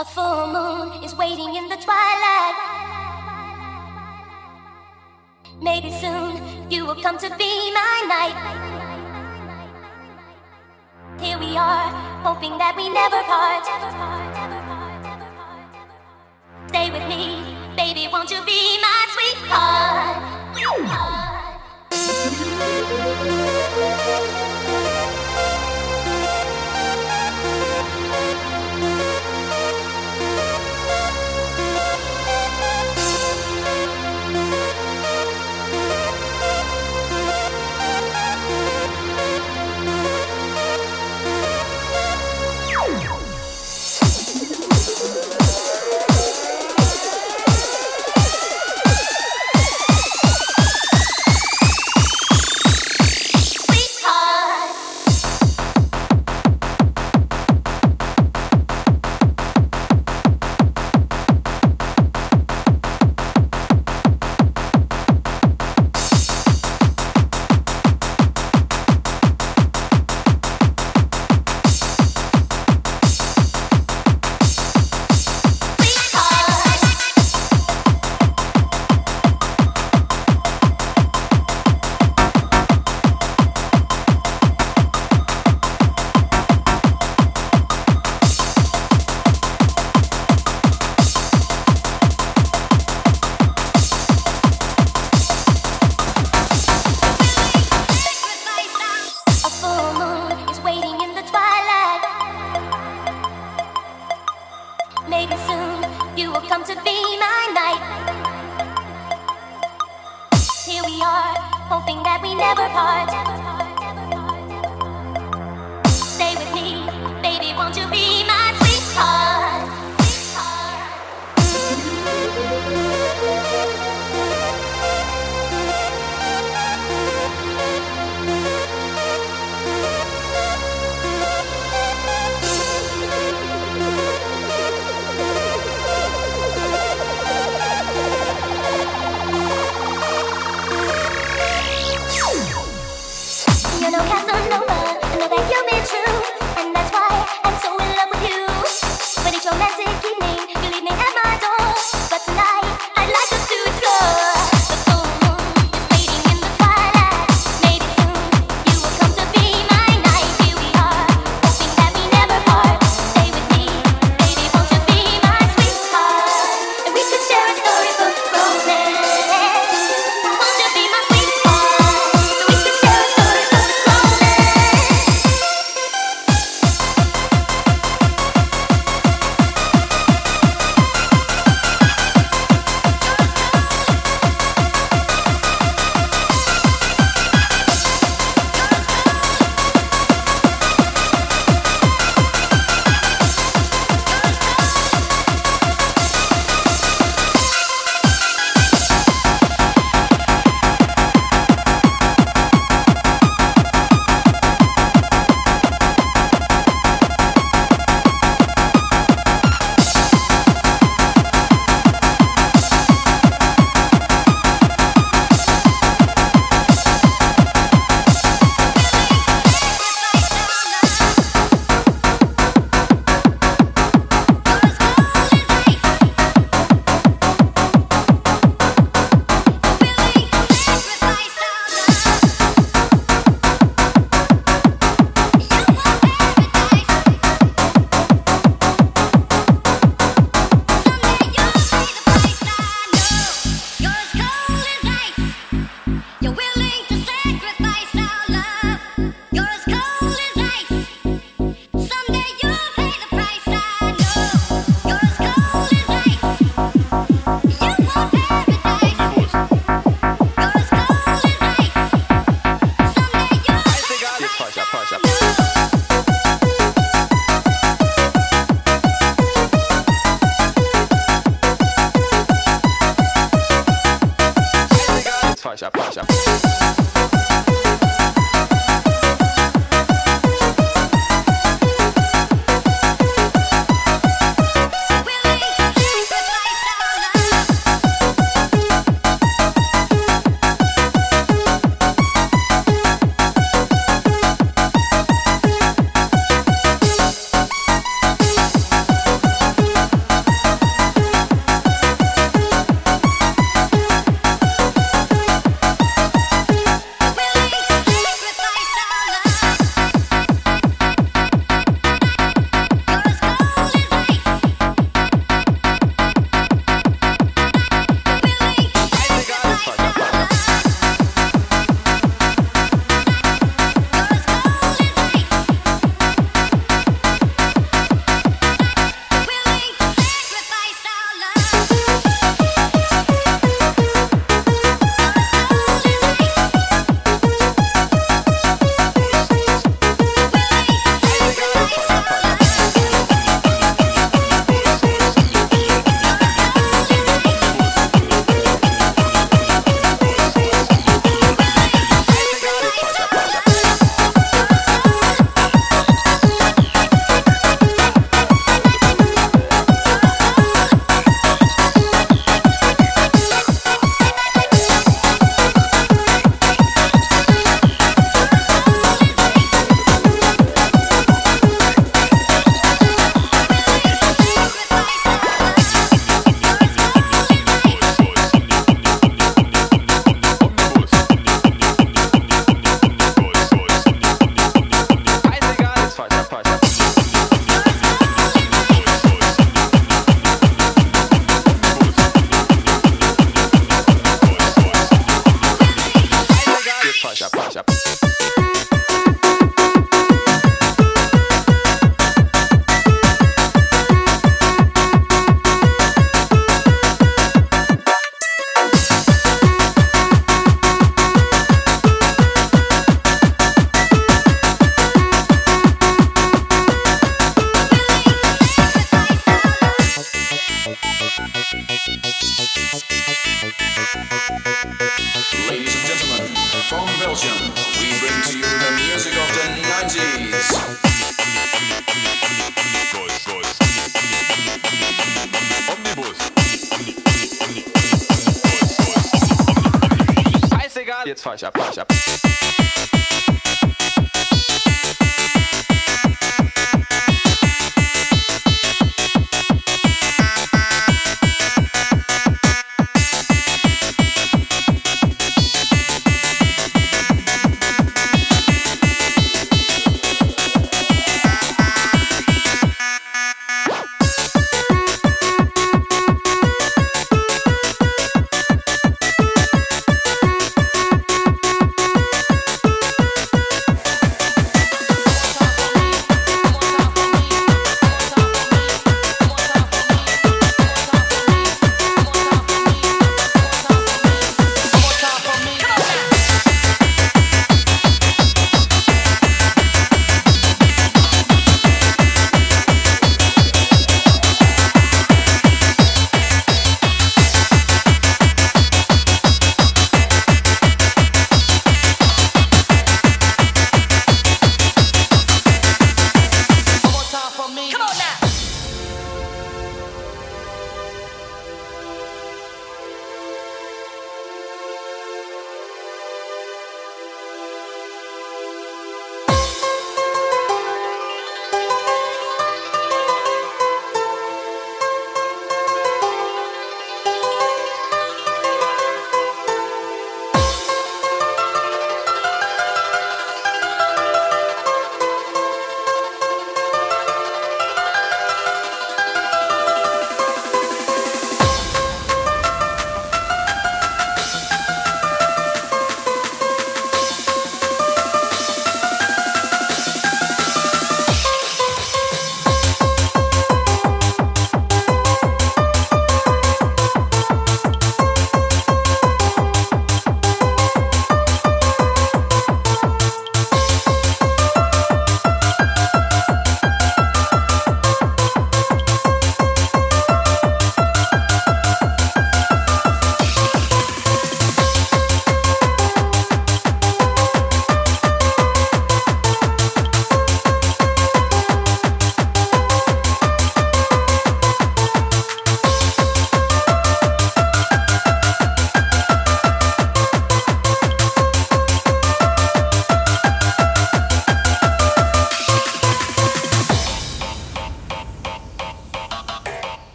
A full moon is waiting in the twilight. Maybe soon you will come to be my night. Here we are, hoping that we never part. Stay with me, baby, won't you be my sweetheart? Sweetheart.